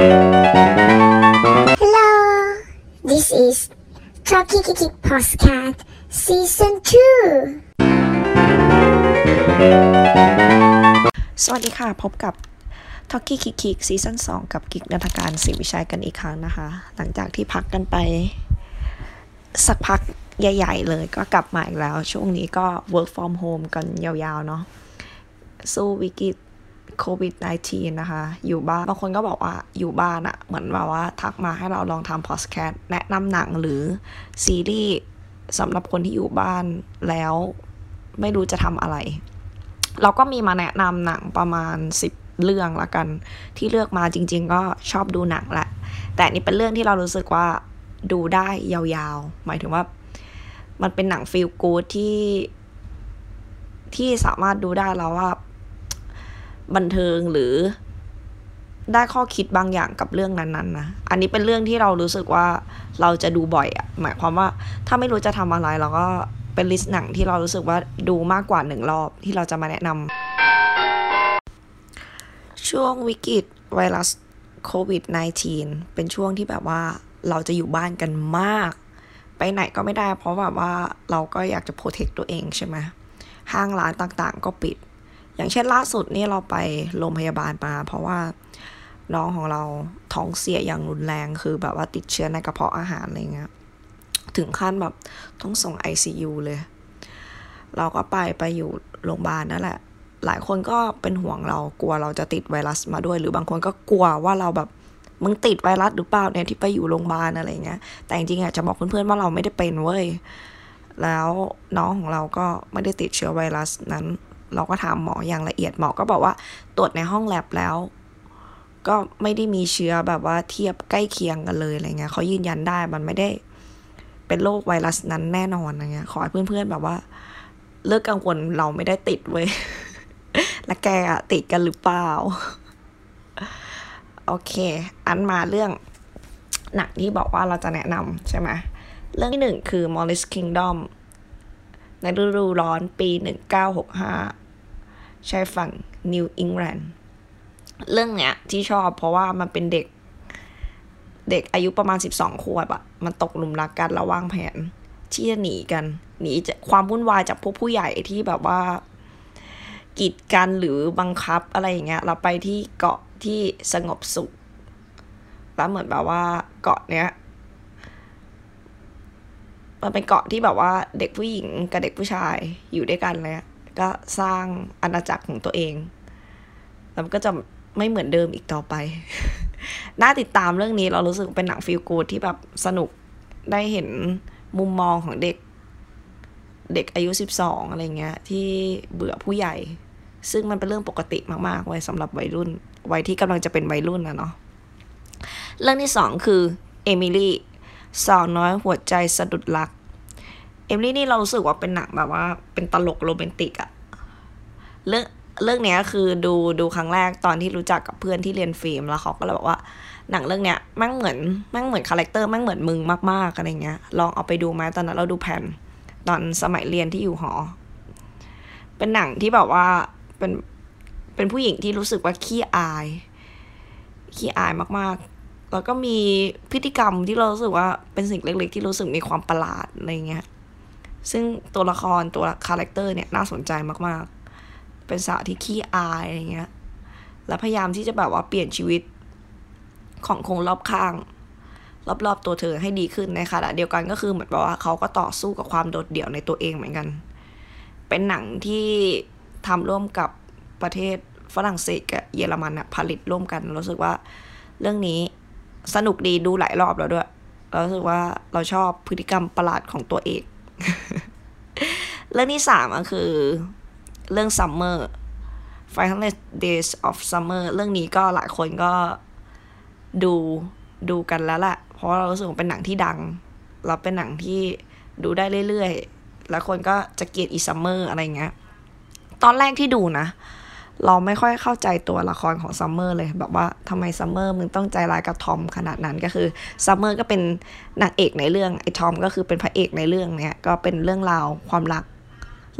Hello, this is Talkie Kiki Postcard Season 2. สวัสดีค่ะ พบกับ t a l k i e คิกคิกซีซั่น2กับกิกนันทการศิวิชัยกันอีกครั้งนะคะ หลังจากที่พักกันไป สักพักใหญ่ ๆ เลยก็กลับมาอีกแล้ว ช่วงนี้ก็ work from home กันยาวๆ เนาะสู้วิกฤต โควิด -19 นะคะ อยู่บ้าน บางคนก็บอกว่าอยู่บ้านอะเหมือนแบบว่าทักมาให้เราลองทำพอดแคสต์แนะนำหนังหรือซีรีส์สำหรับคนที่อยู่บ้านแล้วไม่รู้จะทำอะไร เราก็มีมาแนะนำหนังประมาณ 10 เรื่องละกัน ที่เลือกมาจริง ๆ ก็ชอบดูหนังแหละ แต่นนี่เป็นเรื่องที่เรารู้สึกว่าดูได้ยาวๆ หมายถึงว่า มันเป็นหนังฟีลกูดที่ที่สามารถดูได้แล้วว่า บันเทิงหรือได้ข้อคิดบางอย่างกับเรื่องนั้นๆนะ อันนี้เป็นเรื่องที่เรารู้สึกว่าเราจะดูบ่อยอะหมายความว่าถ้าไม่รู้จะทำอะไรเราก็เป็นลิสต์หนังที่เรารู้สึกว่าดูมากกว่าหนึ่งรอบที่เราจะมาแนะนำช่วงวิกฤตไวรัสโควิด -19 เป็นช่วงที่แบบว่าเราจะอยู่บ้านกันมาก ไปไหนก็ไม่ได้ เพราะแบบว่าเราก็อยากจะโปรเทคตัวเองใช่ไหมห้างร้านต่างๆ ก็ปิด อย่างเช่นล่าสุดนี่เราไปโรงพยาบาลมา เพราะว่าน้องของเราท้องเสียอย่างรุนแรงคือแบบว่าติดเชื้อในกระเพาะอาหารอะไรเงี้ยถึงขั้นแบบต้องส่ง ICU เลย เราก็ไปไปอยู่โรงพยาบาลนั่นแหละ หลายคนก็เป็นห่วงเรากลัวเราจะติดไวรัสมาด้วย หรือบางคนก็กลัวว่าเราแบบมึงติดไวรัสหรือเปล่าเนี่ยที่ไปอยู่โรงพยาบาลอะไรเงี้ย แต่จริงๆอะจะบอกเพื่อนๆว่าเราไม่ได้เป็นเว้ย แล้วน้องของเราก็ไม่ได้ติดเชื้อไวรัสนั้น เราก็ถามหมออย่างละเอียดหมอก็บอกว่าตรวจในห้องแลบแล้ว ก็ไม่ได้มีเชื้อแบบว่าเทียบใกล้เคียงกันเลยอะไรเงี้ยเขายืนยันได้มันไม่ได้เป็นโรคไวรัสนั้นแน่นอนอะไรเงี้ยขอให้เพื่อนๆแบบว่า เลิกกังวลเราไม่ได้ติดเว้ยและแกอะติดกันหรือเปล่า โอเค อันมาเรื่องหนังที่บอกว่าเราจะแนะนำใช่ไหมเรื่องที่หนึ่งคือ Molly's Kingdom ในฤดูร้อนปี 1965 ใช้ฝั่งนิวอิงแลนด์เรื่องเนี้ยที่ชอบเพราะว่ามันเป็นเด็ก เด็กอายุประมาณ 12 ขวบอะมันตกหลุมรักกันแล้ววางแผน ที่จะหนีกัน หนีจากความวุ่นวายจากพวกผู้ใหญ่ที่แบบว่ากีดกันหรือบังคับอะไรอย่างเงี้ย เราไปที่เกาะที่สงบสุข แล้วเหมือนแบบว่าเกาะเนี้ยมันเป็นเกาะที่แบบว่าเด็กผู้หญิงกับเด็กผู้ชายอยู่ด้วยกันเลย ก็สร้างอาณาจักรของตัวเองแล้วก็จะไม่เหมือนเดิมอีกต่อไป น่าติดตามเรื่องนี้เรารู้สึกเป็นหนังฟีลกูดที่แบบสนุกได้เห็นมุมมองของเด็ก เด็กอายุสิบสองอะไรเงี้ย ที่เบื่อผู้ใหญ่ ซึ่งมันเป็นเรื่องปกติมากๆ ไว้สำหรับวัยรุ่น วัยที่กำลังจะเป็นวัยรุ่นนะเนาะเรื่องที่สองคือเอมิลี่สาวน้อยหัวใจสะดุดรัก เอมิลี่นี่เรารู้สึกว่าเป็นหนังแบบว่า เป็นตลกโรแมนติกอะเรื่องเรื่องเนี้ยคือดูดูครั้งแรกตอนที่รู้จักกับเพื่อนที่เรียนฟิล์มแล้วเขาก็เลยบอกว่าหนังเรื่องเนี้ยแม่งเหมือนแม่งเหมือน character แม่งเหมือนมึงมากๆอะไรเงี้ยลองเอาไปดูไหมตอนนั้นเราดูแผ่นตอนสมัยเรียนที่อยู่หอ เป็นหนังที่แบบว่าเป็นเป็นผู้หญิงที่รู้สึกว่าขี้อาย ขี้อายมากๆ แล้วก็มีพฤติกรรมที่เรารู้สึกว่าเป็นสิ่งเล็ก ๆ ที่รู้สึกมีความประหลาดอะไรเงี้ย ซึ่งตัวละครตัว character เนี่ยน่าสนใจมากๆ เป็นสาวที่ขี้อายอะไรเงี้ย แล้วพยายามที่จะแบบว่าเปลี่ยนชีวิตของคนรอบข้าง รอบๆตัวเธอให้ดีขึ้นในขณะเดียวกันก็คือเหมือนแบบว่าเขาก็ต่อสู้กับความโดดเดี่ยวในตัวเองเหมือนกัน เป็นหนังที่ทำร่วมกับประเทศฝรั่งเศสกับเยอรมันอะผลิตร่วมกันรู้สึกว่าเรื่องนี้สนุกดีดูหลายรอบแล้วด้วยเรารู้สึกว่าเราชอบพฤติกรรมประหลาดของตัวเอก เรื่องที่สามก็คือเรื่อง Summer 500 Days of Summer เรื่องนี้ก็หลายคนก็ดูดูกันแล้วแหละเพราะเรารู้สึกว่าเป็นหนังที่ดัง เราเป็นหนังที่ดูได้เรื่อยๆ แล้วคนก็จะเกลียดอีซัมเมอร์อะไรเงี้ย ตอนแรกที่ดูนะ เราไม่ค่อยเข้าใจตัวละครของซัมเมอร์เลยแบบว่าทำไมซัมเมอร์มึงต้องใจร้ายกับทอมขนาดนั้นก็คือซัมเมอร์ก็เป็นนางเอกในเรื่องไอ้ทอมก็คือเป็นพระเอกในเรื่องเนี้ยก็เป็นเรื่องราวความรัก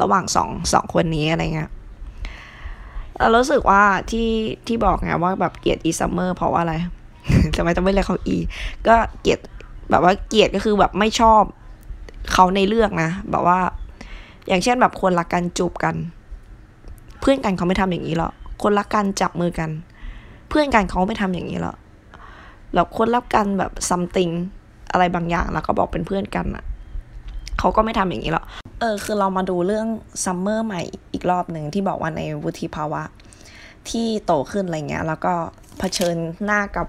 ระหว่างสองสองคนนี้อะไรเงี้ยเรารู้สึกว่าที่ที่บอกไงว่าแบบเกลียดอีซัมเมอร์เพราะว่าอะไรทำไมต้องไม่เรียกเขาอี ก็เกลียดแบบว่าเกลียดก็คือแบบไม่ชอบเขาในเรื่องนะแบบว่า อย่างเช่นแบบคนรักกันจูบกัน เพื่อนกันเขาไม่ทำอย่างนี้หรอกคนรักกันจับมือกัน เพื่อนกันเขาไม่ทำอย่างนี้หรอกแล้วคนรักกันแบบ something อะไรบางอย่างแล้วก็บอกเป็นเพื่อนกันอะเขาก็ไม่ทำอย่างนี้หรอกเออคือเรามาดูเรื่องซัมเมอร์ใหม่อีกรอบหนึ่งที่บอกว่าในวุฒิภาวะ ที่โตขึ้นอะไรเงี้ย แล้วก็เผชิญหน้ากับ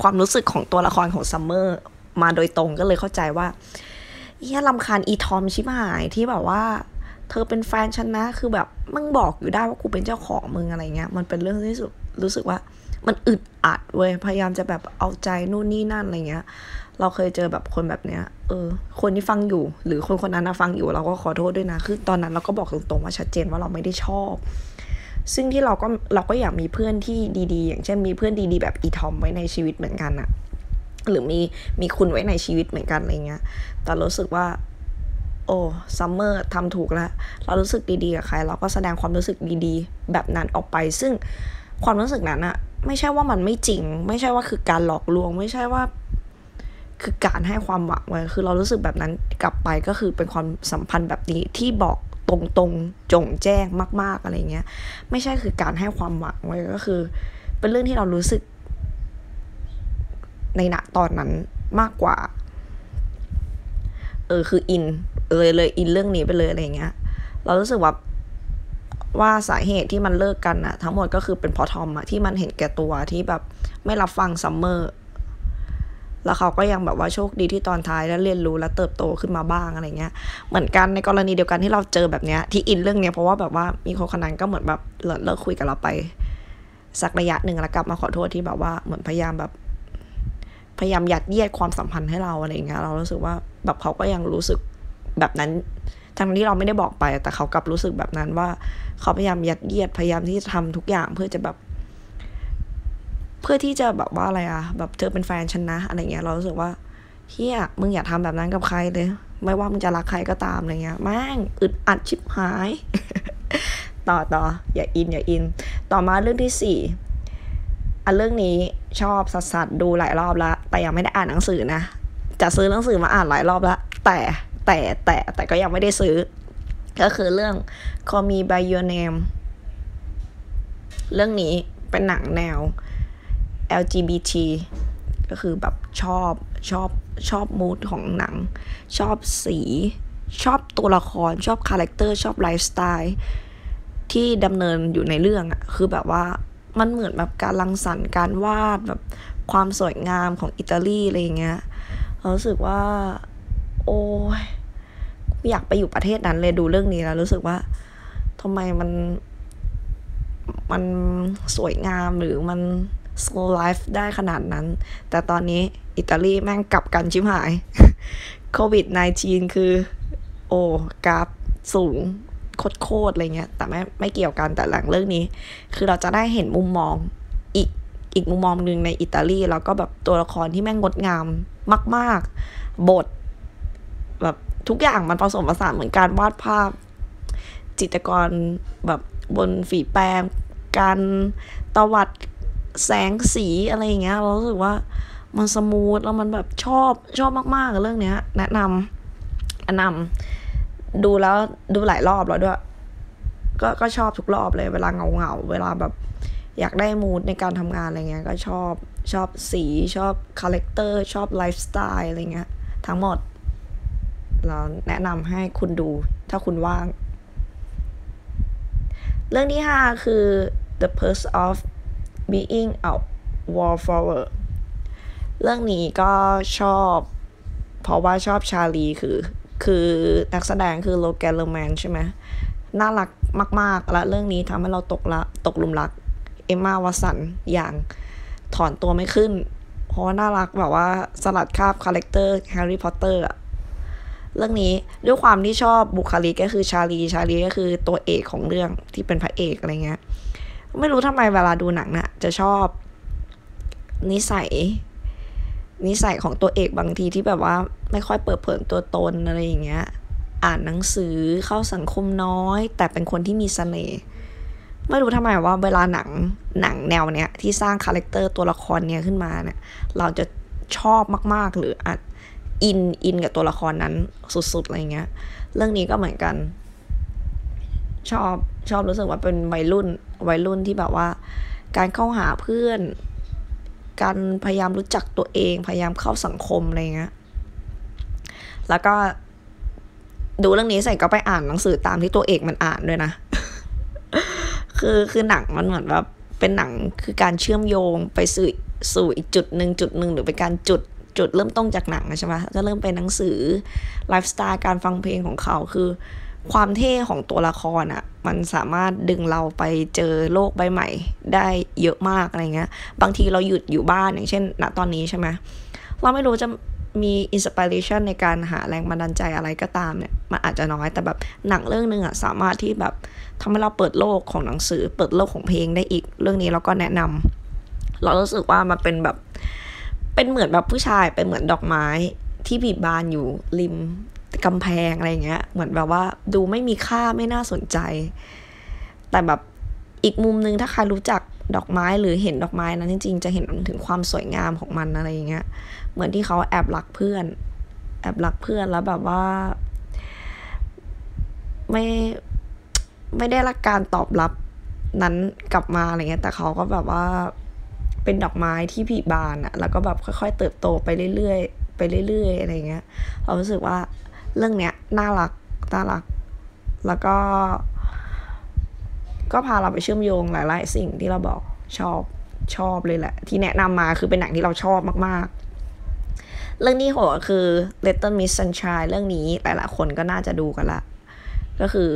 ความรู้สึกของตัวละครของซัมเมอร์มาโดยตรงก็เลยเข้าใจว่าเฮ้ยรำคาญอีทอมชิบหายที่แบบว่า เธอเป็นแฟนฉันนะ คือแบบมึงบอกอยู่ได้ว่ากูเป็นเจ้าของมึงอะไรเงี้ย มันเป็นเรื่องที่สุดรู้สึกว่ามันอึดอัดเว้ย พยายามจะแบบเอาใจนู่นนี่นั่นอะไรเงี้ย เราเคยเจอแบบคนแบบเนี้ย เออ คนที่ฟังอยู่ หรือคนคนนั้นนะฟังอยู่เราก็ขอโทษด้วยนะ คือตอนนั้นเราก็บอกตรงๆว่าชัดเจนว่าเราไม่ได้ชอบ ซึ่งที่เราก็เราก็อยากมีเพื่อนที่ดีๆ อย่างเช่นมีเพื่อนดีๆ แบบอีทอมไว้ในชีวิตเหมือนกันอะหรือมีมีคุณไว้ในชีวิตเหมือนกันอะไรเงี้ย แต่รู้สึกว่า โอ้ซัมเมอร์ทำถูกแล้ว เรารู้สึกดีๆกับใคร เราก็แสดงความรู้สึกดีๆ แบบนั้นออกไป ซึ่งความรู้สึกนั้นอะไม่ใช่ว่ามันไม่จริง ไม่ใช่ว่าคือการหลอกลวง ไม่ใช่ว่า คือการให้ความหวังไว้คือเรารู้สึกแบบนั้นกลับไปก็คือเป็นความสัมพันธ์แบบนี้ที่บอกตรงๆจงแจ้งมาก ๆอะไรเงี้ย ไม่ใช่คือการให้ความหวังไว้ก็คือ เป็นเรื่องที่เรารู้สึก ในณตอนนั้นมากกว่า เออคืออิน เลยเลยอินเรื่องนี้ไปเลยอะไรเงี้ย เรารู้สึกว่าว่าสาเหตุที่มันเลิกกันอะทั้งหมดก็คือเป็นพอทอมอะที่มันเห็นแก่ตัวที่แบบไม่รับฟังซัมเมอร์แล้วเขาก็ยังแบบว่าโชคดีที่ตอนท้ายแล้วเรียนรู้และเติบโตขึ้นมาบ้างอะไรเงี้ย เหมือนกันในกรณีเดียวกันที่เราเจอแบบเนี้ยที่อินเรื่องเนี้ยเพราะว่าแบบว่ามีคนคนนั้นก็เหมือนแบบเลิกเลิกคุยกับเราไปสักระยะหนึ่งแล้วกลับมาขอโทษที่แบบว่าเหมือนพยายามแบบ พยายามยัดเยียดความสัมพันธ์ให้เราอะไรเงี้ยเรารู้สึกว่าแบบเขาก็ยังรู้สึก แบบนั้นทั้งที่เราไม่ได้บอกไป แต่เขากลับรู้สึกแบบนั้นว่า เขาพยายามยัดเยียดพยายามที่จะทำทุกอย่างเพื่อจะแบบ เพื่อที่จะแบบว่าอะไรอะแบบเธอเป็นแฟนฉันนะอะไรเงี้ย เรารู้สึกว่าเฮียมึงอย่าทำแบบนั้นกับใครเลย ไม่ว่ามึงจะรักใครก็ตามอะไรเงี้ยแม่งอึดอัดชิบหาย ต่อต่ออย่าอินอย่าอิน ต่อมาเรื่องที่สี่อันเรื่องนี้ชอบสัสสัสดูหลายรอบแล้วแต่ยังไม่ได้อ่านหนังสือนะจะซื้อหนังสือมาอ่านหลายรอบแล้วแต่ แต่แต่แต่ก็ยังไม่ได้ซื้อ ก็คือเรื่อง Call Me by Your Name เรื่องนี้เป็นหนังแนว LGBT ก็คือแบบชอบชอบชอบ mood ของหนัง ชอบสีชอบตัวละครชอบคาแรคเตอร์ชอบไลฟ์สไตล์ที่ดำเนินอยู่ในเรื่องอะคือแบบว่ามันเหมือนแบบการรังสรรค์การวาดแบบความสวยงามของอิตาลีอะไรเงี้ยรารู้สึกว่า โอ้ย อยากไปอยู่ประเทศนั้นเลยดูเรื่องนี้แล้วรู้สึกว่าทำไมมันมันสวยงามหรือมัน slow life ได้ขนาดนั้น แต่ตอนนี้อิตาลีแม่งกลับกันชิบหายโควิด -19 คือ โอ้กราฟสูงโคตรๆอะไรเงี้ย แต่ไม่ไม่เกี่ยวกันแต่หลังเรื่องนี้ คือเราจะได้เห็นมุมมองอีกอีกมุมมองหนึ่งในอิตาลี แล้วก็แบบตัวละครที่แม่งงดงามมาก ๆ บท ทุกอย่างมันผสมผสานเหมือนการวาดภาพ จิตรกรแบบบนฝีแปรงการตวัดแสงสีอะไรอย่างเงี้ยเรารู้สึกว่ามันสมูทแล้วมันแบบชอบชอบมากๆเรื่องเนี้ย แนะนำแนะนำดูแล้วดูหลายรอบแล้วด้วย ก็ก็ชอบทุกรอบเลย เวลาเหงาเหงาเวลาแบบ อยากได้ mood ในการทำงานอะไรเงี้ย ก็ชอบชอบสีชอบคาแรคเตอร์ชอบไลฟ์สไตล์อะไรเงี้ย ทั้งหมด เราแนะนำให้คุณดูถ้าคุณว่าง เรื่องที่ 5 คือ The Perks of Being a Wallflower เรื่องนี้ก็ชอบ เพราะว่าชอบชาลีคือ คือนักแสดงคือโลแกนเลอร์แมนใช่ไหมน่ารักมาก ๆ และเรื่องนี้ทำให้เราตกละตกหลุมรัก เอ็มม่าวัตสันอย่างถอนตัวไม่ขึ้น เพราะว่าน่ารักแบบว่าสลัดคราบคาแรคเตอร์แฮร์รี่พอตเตอร์อะ เรื่องนี้ด้วยความที่ชอบบุคลิกก็คือชาลีชาลีก็คือตัวเอกของเรื่องที่เป็นพระเอกอะไรเงี้ย ไม่รู้ทำไมเวลาดูหนังน่ะจะชอบนิสัย นิสัยของตัวเอกบางทีที่แบบว่าไม่ค่อยเปิดเผยตัวตนอะไรอย่างเงี้ย อ่านหนังสือเข้าสังคมน้อย แต่เป็นคนที่มีเสน่ห์ไม่รู้ทำไมว่าเวลาหนังหนังแนวเนี้ยที่สร้างคาแรคเตอร์ตัวละครเนี้ยขึ้นมาเนี่ยเราจะชอบมาก ๆ หรืออาจ อินอินกับตัวละครนั้นสุดๆอะไรเงี้ย เรื่องนี้ก็เหมือนกัน ชอบชอบรู้สึกว่าเป็นวัยรุ่นวัยรุ่นที่แบบว่า การเข้าหาเพื่อน การพยายามรู้จักตัวเอง พยายามเข้าสังคมอะไรเงี้ย แล้วก็ดูเรื่องนี้ใส่ก็ไปอ่านหนังสือตามที่ตัวเอกมันอ่านด้วยนะ คือคือหนังมันเหมือนแบบเป็นหนังคือการเชื่อมโยงไปสู่สู่อีกจุดหนึ่งจุดหนึ่งหรือเป็นการจุด จุดเริ่มต้นจากหนังใช่ไหมก็เริ่มเป็นหนังสือไลฟ์สไตล์การฟังเพลงของเขาคือความเท่ของตัวละครอะ่ะ มันสามารถดึงเราไปเจอโลกใบใหม่ ได้เยอะมากอะไรเงี้ย บางทีเราหยุดอยู่บ้านอย่างเช่น ณตอนนี้ใช่ไหมเราไม่รู้จะมี inspiration ในการหาแรงบันดาลใจอะไรก็ตามเนี่ย มันอาจจะน้อยแต่แบบหนังเรื่องหนึ่งอะสามารถที่แบบทำให้เราเปิดโลกของหนังสือ เปิดโลกของเพลงได้อีก เรื่องนี้เราก็แนะนำเรารู้สึกว่ามันเป็นแบบ เป็นเหมือนแบบผู้ชายเป็นเหมือนดอกไม้ที่บีบบานอยู่ริมกำแพงอะไรเงี้ย เหมือนแบบว่าดูไม่มีค่าไม่น่าสนใจ แต่แบบอีกมุมนึงถ้าใครรู้จักดอกไม้หรือเห็นดอกไม้นั้นจริงๆจะเห็นถึงความสวยงามของมันอะไรอย่างเงี้ย เหมือนที่เขาแอบรักเพื่อน แอบรักเพื่อนแล้วแบบว่า ไม่ไม่ได้รับการตอบรับนั้นกลับมาอะไรเงี้ย แต่เขาก็แบบว่า เป็นดอกไม้ที่ผีบานอะแล้วก็แบบค่อย ๆ เติบโตไปเรื่อยๆไปเรื่อยๆอะไรเงี้ยเรารู้สึกว่าเรื่องเนี้ยน่ารักน่ารัก แล้วก็ ก็พาเราไปเชื่อมโยงหลาย ๆ สิ่งที่เราบอกชอบชอบเลยแหละ ที่แนะนำมาคือเป็นหนังที่เราชอบมาก ๆ เรื่องนี้โหคือ Little Miss Sunshine เรื่องนี้หลายๆคนก็น่าจะดูกันละ ก็คือ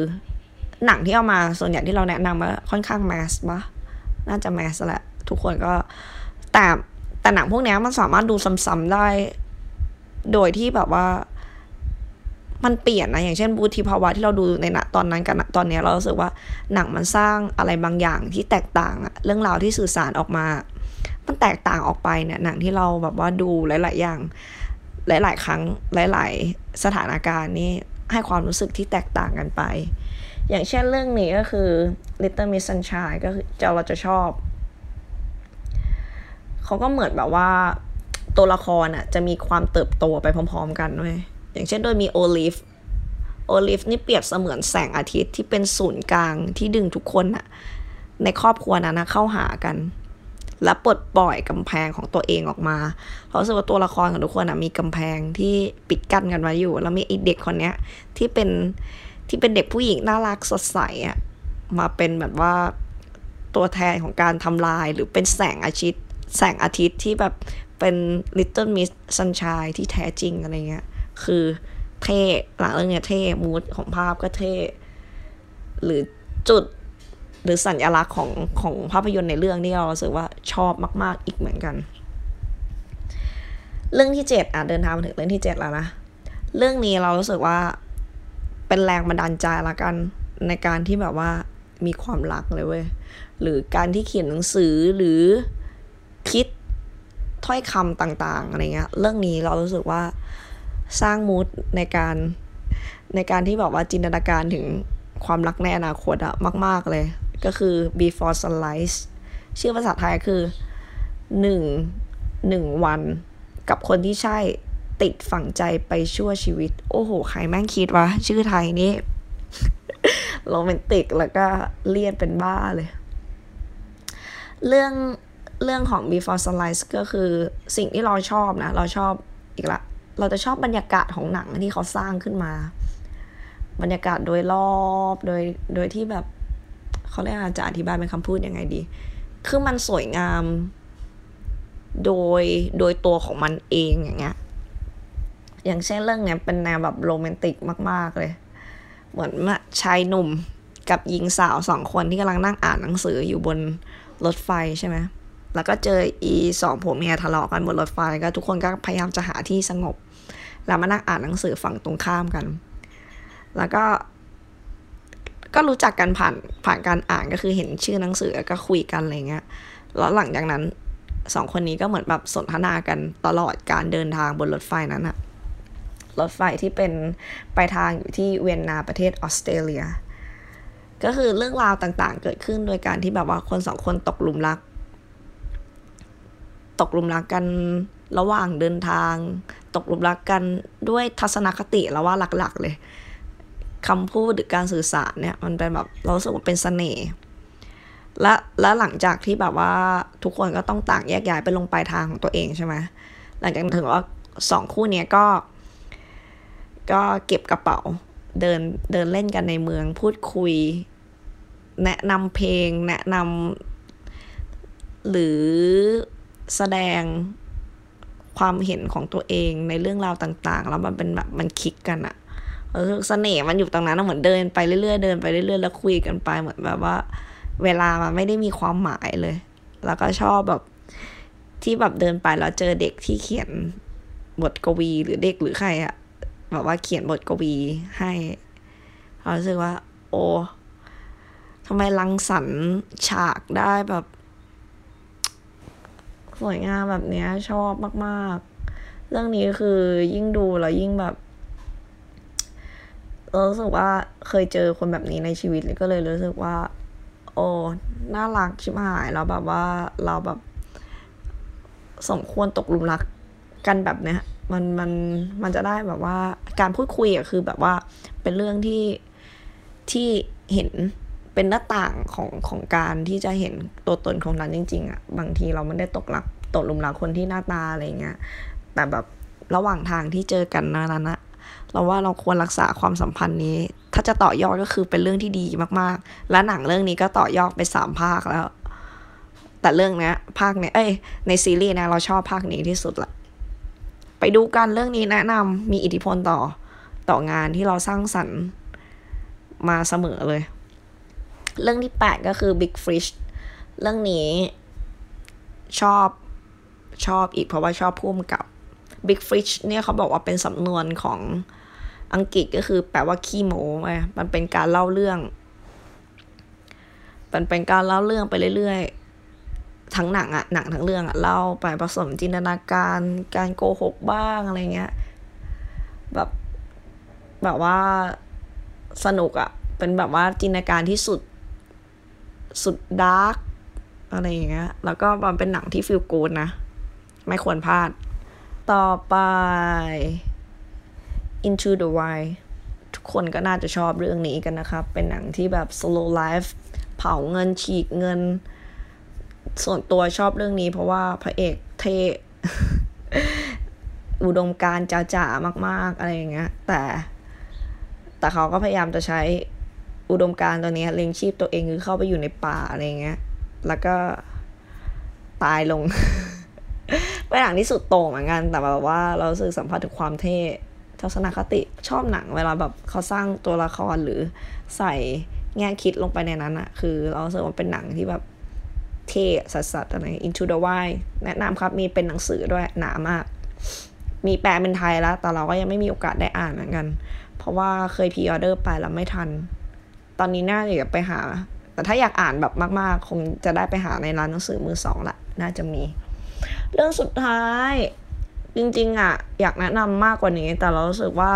หนังที่เอามาส่วนใหญ่ที่เราแนะนำว่าค่อนข้างแมสปะน่าจะแมสแหละ ทุกคนก็ แต่แต่หนังพวกนี้มันสามารถดูซ้ำๆได้ โดยที่แบบว่า มันเปลี่ยนนะอย่างเช่นบูธิภาวะที่เราดูในณตอนนั้นกับณตอนนี้เรารู้สึกว่าหนังมันสร้างอะไรบางอย่างที่แตกต่างอะเรื่องราวที่สื่อสารออกมา มันแตกต่างออกไปเนี่ยหนังที่เราแบบว่าดูหลาย ๆ อย่าง หลาย ๆ ครั้งหลาย ๆ สถานการณ์นี่ให้ความรู้สึกที่แตกต่างกันไป อย่างเช่นเรื่องนี้ก็คือ Little Miss Sunshine ก็คือจะเราจะชอบ เขาก็เหมือนแบบว่าตัวละครอะจะมีความเติบโตไปพร้อม ๆ กันด้วยอย่างเช่นโดยมีโอลิฟโอลิฟนี่เปรียบเสมือนแสงอาทิตย์ที่เป็นศูนย์กลางที่ดึงทุกคนอะในครอบครัวนั้นนะเข้าหากัน และปลดปล่อยกำแพงของตัวเองออกมา เพราะสึกว่าตัวละครของทุกคนอะมีกำแพงที่ปิดกั้นกันไว้อยู่ แล้วมีไอเด็กคนเนี้ยที่เป็นที่เป็นเด็กผู้หญิงน่ารักสดใสอะมาเป็นแบบว่าตัวแทนของการทำลายหรือเป็นแสงอาทิตย์ แสงอาทิตย์ที่แบบเป็น Little Miss Sunshine ที่แท้จริงอะไรเงี้ย คือเท่หลังเรื่องเนี้ยเท่มูดของภาพก็เท่ หรือจุดหรือสัญลักษณ์ของของภาพยนตร์ในเรื่องนี่เราสึกว่าชอบมาก ๆ อีกเหมือนกัน เรื่องที่เจ็ดอะเดินทางมาถึงเรื่องที่เจ็ดแล้วนะ เรื่องนี้เรารู้สึกว่าเป็นแรงบันดาลใจละกันในการที่แบบว่ามีความรักเลยเว้ย หรือการที่เขียนหนังสือหรือ คิดถ้อยคำต่างๆอะไรเงี้ย เรื่องนี้เรารู้สึกว่าสร้างมูดในการในการที่แบบว่าจินตนาการถึงความรักในอนาคตอะมาก ๆ เลย ก็คือ before sunrise ชื่อภาษาไทยคือหนึ่งหนึ่งวัน กับคนที่ใช่ติดฝังใจไปชั่วชีวิต โอ้โห ใครแม่งคิดวะ ชื่อไทยนี่โรแมนติกแล้วก็เลียนเป็นบ้าเลย เรื่อง เรื่องของ before sunrise ก็คือสิ่งที่เราชอบนะ เราชอบอีกละ เราจะชอบบรรยากาศของหนังที่เขาสร้างขึ้นมา บรรยากาศโดยรอบโดยโดยที่แบบเขาเรียกอาจะอธิบายเป็นคำพูดยังไงดี คือมันสวยงาม โดยโดยตัวของมันเองอย่างเงี้ย อย่างเช่นเรื่องเนี้ยเป็นแนวแบบโรแมนติกมาก ๆ เลย เหมือนชายหนุ่มกับหญิงสาวสองคนที่กำลังนั่งอ่านหนังสืออยู่บนรถไฟใช่ไหม แล้วก็เจออีสองผัวเมียทะเลาะกันบนรถไฟก็ทุกคนก็พยายามจะหาที่สงบ แล้วมานั่งอ่านหนังสือฝั่งตรงข้ามกัน แล้วก็ ก็รู้จักกันผ่านผ่านการอ่านก็คือเห็นชื่อหนังสือก็คุยกันอะไรเงี้ย แล้วหลังจากนั้นสองคนนี้ก็เหมือนแบบสนทนากันตลอดการเดินทางบนรถไฟนั้นอะรถไฟที่เป็นไปทางอยู่ที่เวียนนาประเทศออสเตรเลีย ก็คือเรื่องราวต่างๆ เกิดขึ้นโดยการที่แบบว่าคนสองคนตกหลุมรัก ตกหลุมรักกันระหว่างเดินทาง ตกหลุมรักกันด้วยทัศนคติแล้วว่าหลักๆ เลยคำพูดหรือการสื่อสารเนี่ย มันเป็นแบบเราสึกว่าเป็นเสน่ห์และและหลังจากที่แบบว่าทุกคนก็ต้องต่างแยกย้ายไปลงปลายทางของตัวเองใช่ไหมหลังจากถึงว่าสองคู่เนี้ยก็ ก็เก็บกระเป๋าเดินเดินเล่นกันในเมืองพูดคุย แนะนำเพลง แนะนำหรือ แสดงความเห็นของตัวเองในเรื่องราวต่าง ๆ แล้วมันเป็นแบบมันคลิกกันอะเออเสน่ห์มันอยู่ตรงนั้นเหมือนเดินไปเรื่อยๆเดินไปเรื่อยๆแล้วคุยกันไปเหมือนแบบว่า เวลามันไม่ได้มีความหมายเลย แล้วก็ชอบแบบที่แบบเดินไปแล้วเจอเด็กที่เขียนบทกวีหรือเด็กหรือใครอะแบบว่าเขียนบทกวีให้เรารู้สึกว่า โอ้ทำไมรังสรรค์ฉากได้แบบ สวยงามแบบเนี้ย ชอบมากๆ เรื่องนี้คือยิ่งดูแล้วยิ่งแบบรู้สึกว่าเคยเจอคนแบบนี้ในชีวิตก็เลยรู้สึกว่า โอ้น่ารักชิบหายแล้วแบบว่าเราแบบ สมควรตกหลุมรักกันแบบเนี้ยมันมันมันจะได้แบบว่าการพูดคุยอะคือแบบว่าเป็นเรื่องที่ที่เห็น เป็นหน้าต่างของของการที่จะเห็นตัวตนของนั้นจริง ๆอะบางทีเราไม่ได้ตกหลักตกหลุมรักคนที่หน้าตาอะไรเงี้ยแต่แบบระหว่างทางที่เจอกันนั้นนะเราว่าเราควรรักษาความสัมพันธ์นี้ ถ้าจะต่อยอดก็คือเป็นเรื่องที่ดีมากๆ และหนังเรื่องนี้ก็ต่อยอดไปสามภาคแล้ว แต่เรื่องนี้ภาคเนี้ยเอ้ยในซีรีส์นะเราชอบภาคนี้ที่สุดละไปดูกันเรื่องนี้แนะนำมีอิทธิพลต่อต่องานที่เราสร้างสรรค์มาเสมอเลย เรื่องที่แปดก็คือ Big Fish เรื่องนี้ชอบชอบอีกเพราะว่าชอบพุ่มกับ Big Fish เนี่ยเขาบอกว่าเป็นสำนวนของอังกฤษก็คือแปลว่าขี้โม้ไงมันเป็นการเล่าเรื่อง มันเป็นการเล่าเรื่องไปเรื่อยๆ ทั้งหนังอะหนังทั้งเรื่องอะเล่าไปผสมจินตนาการ การโกหกบ้างอะไรเงี้ย แบบแบบว่าสนุกอะเป็นแบบว่าจินตนาการที่สุด สุด dark อะไรอย่างเงี้ย แล้วก็มันเป็นหนังที่ feel good นะ ไม่ควรพลาด ต่อไป Into the Wild ทุกคนก็น่าจะชอบเรื่องนี้กันนะครับ เป็นหนังที่แบบ slow life เผาเงินฉีกเงิน ส่วนตัวชอบเรื่องนี้ เพราะว่าพระเอกเทอุดมการจ๋าจ๋ามาก ๆ อะไรอย่างเงี้ย แต่ แต่เขาก็พยายามจะใช้ อุดมการตัวนี้เลี้ยงชีพตัวเองคือเข้าไปอยู่ในป่าอะไรเงี้ย แล้วก็ตายลงเป็นหนังที่สุดโต่งเหมือนกัน แต่แบบว่าเราสึกสัมผัสถึงความเท่ทัศนคติชอบหนังเวลาแบบเขาสร้างตัวละครหรือใส่แง่คิดลงไปในนั้นอะคือเราสึกว่าเป็นหนังที่แบบเท่สัสๆอะไร Into the Wild แนะนำครับมีเป็นหนังสือด้วยหนามาก มีแปลเป็นไทยแล้ว แต่เราก็ยังไม่มีโอกาสได้อ่านเหมือนกัน เพราะว่าเคยพีออเดอร์ไปแล้วไม่ทัน อนนี้น่าจะไปหา แต่ถ้าอยากอ่านแบบมากๆ คงจะได้ไปหาในร้านหนังสือมือสองละน่าจะมี เรื่องสุดท้าย จริงๆอะ อยากแนะนำมากกว่านี้ แต่เรารู้สึกว่า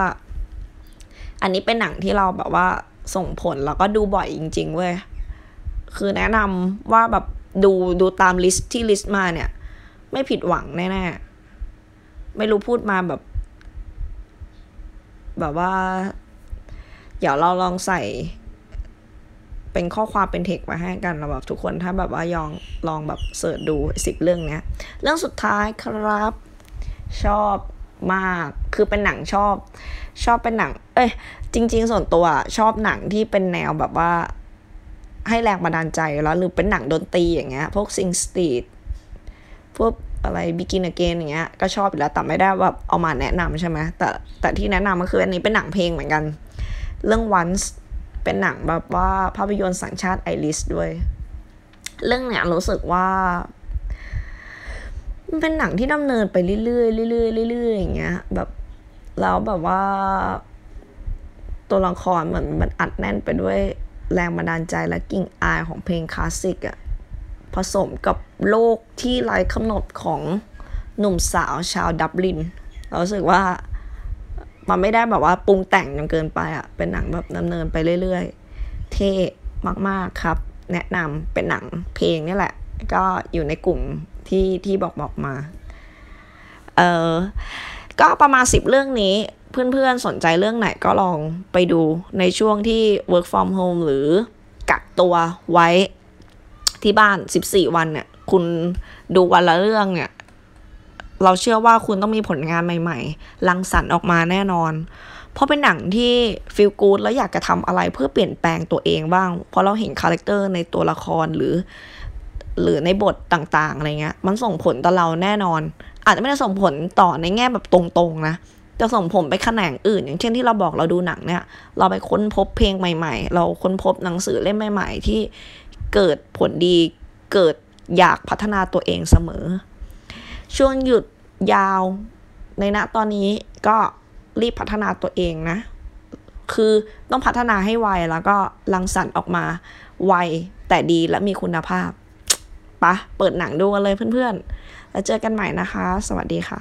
อันนี้เป็นหนังที่เราแบบว่าส่งผลแล้วก็ดูบ่อยจริง ๆ เว้ย คือแนะนำว่าแบบดูดูตามลิสต์ที่ลิสต์มาเนี่ย ไม่ผิดหวังแน่ๆ ไม่รู้พูดมาแบบ แบบว่า เดี๋ยวเราลองใส่ เป็นข้อความเป็นเทคมาให้กันเราแบบทุกคนถ้าแบบว่ายองลองแบบเสิร์ชดูสิบเรื่องเนี้ย เรื่องสุดท้ายครับ ชอบมากคือเป็นหนังชอบ ชอบเป็นหนัง เอ้ยจริง ๆ ส่วนตัวชอบหนังที่เป็นแนวแบบว่า ให้แรงบันดาลใจแล้วหรือเป็นหนังดนตรีอย่างเงี้ย พวกซิงสตรีทพวกอะไรบิกินอเกนอย่างเงี้ยก็ชอบอยู่แล้วแต่ไม่ได้แบบเอามาแนะนำใช่ไหมแต่แต่ที่แนะนำก็คืออันนี้เป็นหนังเพลงเหมือนกัน เรื่อง once เป็นหนังแบบว่าภาพยนตร์สัญชาติไอริสด้วย เรื่องเนี้ยรู้สึกว่ามันเป็นหนังที่ดำเนินไปเรื่อยๆเรื่อยๆเรื่อยๆอย่างเงี้ยแบบแล้วแบบว่า ตัวละครเหมือนมันอัดแน่นไปด้วยแรงบันดาลใจและกิ่งอายของเพลงคลาสสิกอะผสมกับโลกที่ไร้กำหนดของหนุ่มสาวชาวดับลินเราสึกว่า มันไม่ได้แบบว่าปรุงแต่งจนเกินไปอะเป็นหนังแบบดำเนินไปเรื่อยๆ เท่มากๆครับ แนะนำเป็นหนังเพลงนี่แหละ ก็อยู่ในกลุ่มที่ที่บอกบอกมา เออก็ประมาณสิบเรื่องนี้เพื่อนๆสนใจเรื่องไหนก็ลองไปดูในช่วงที่ work from home หรือกักตัวไว้ที่บ้าน 14 วันเนี่ย คุณดูวันละเรื่องเนี่ย เราเชื่อว่าคุณต้องมีผลงานใหม่ๆรังสรรค์ออกมาแน่นอน เพราะเป็นหนังที่ feel good แล้วอยากจะทำอะไรเพื่อเปลี่ยนแปลงตัวเองบ้าง เพราะเราเห็นคาแรคเตอร์ในตัวละครหรือ หรือในบทต่างๆอะไรเงี้ย มันส่งผลต่อเราแน่นอน อาจจะไม่ได้ส่งผลต่อในแง่แบบตรงๆนะจะส่งผลไปแขนงอื่น อย่างเช่นที่เราบอกเราดูหนังเนี่ย เราไปค้นพบเพลงใหม่ ๆ เราค้นพบหนังสือเล่มใหม่ ๆ ที่เกิดผลดีเกิดอยากพัฒนาตัวเองเสมอ ช่วงหยุดยาวในณตอนนี้ก็รีบพัฒนาตัวเองนะ คือต้องพัฒนาให้ไวแล้วก็ลังสันออกมาไวแต่ดีและมีคุณภาพปะเปิดหนังดูกันเลยเพื่อนๆ แล้วเจอกันใหม่นะคะ สวัสดีค่ะ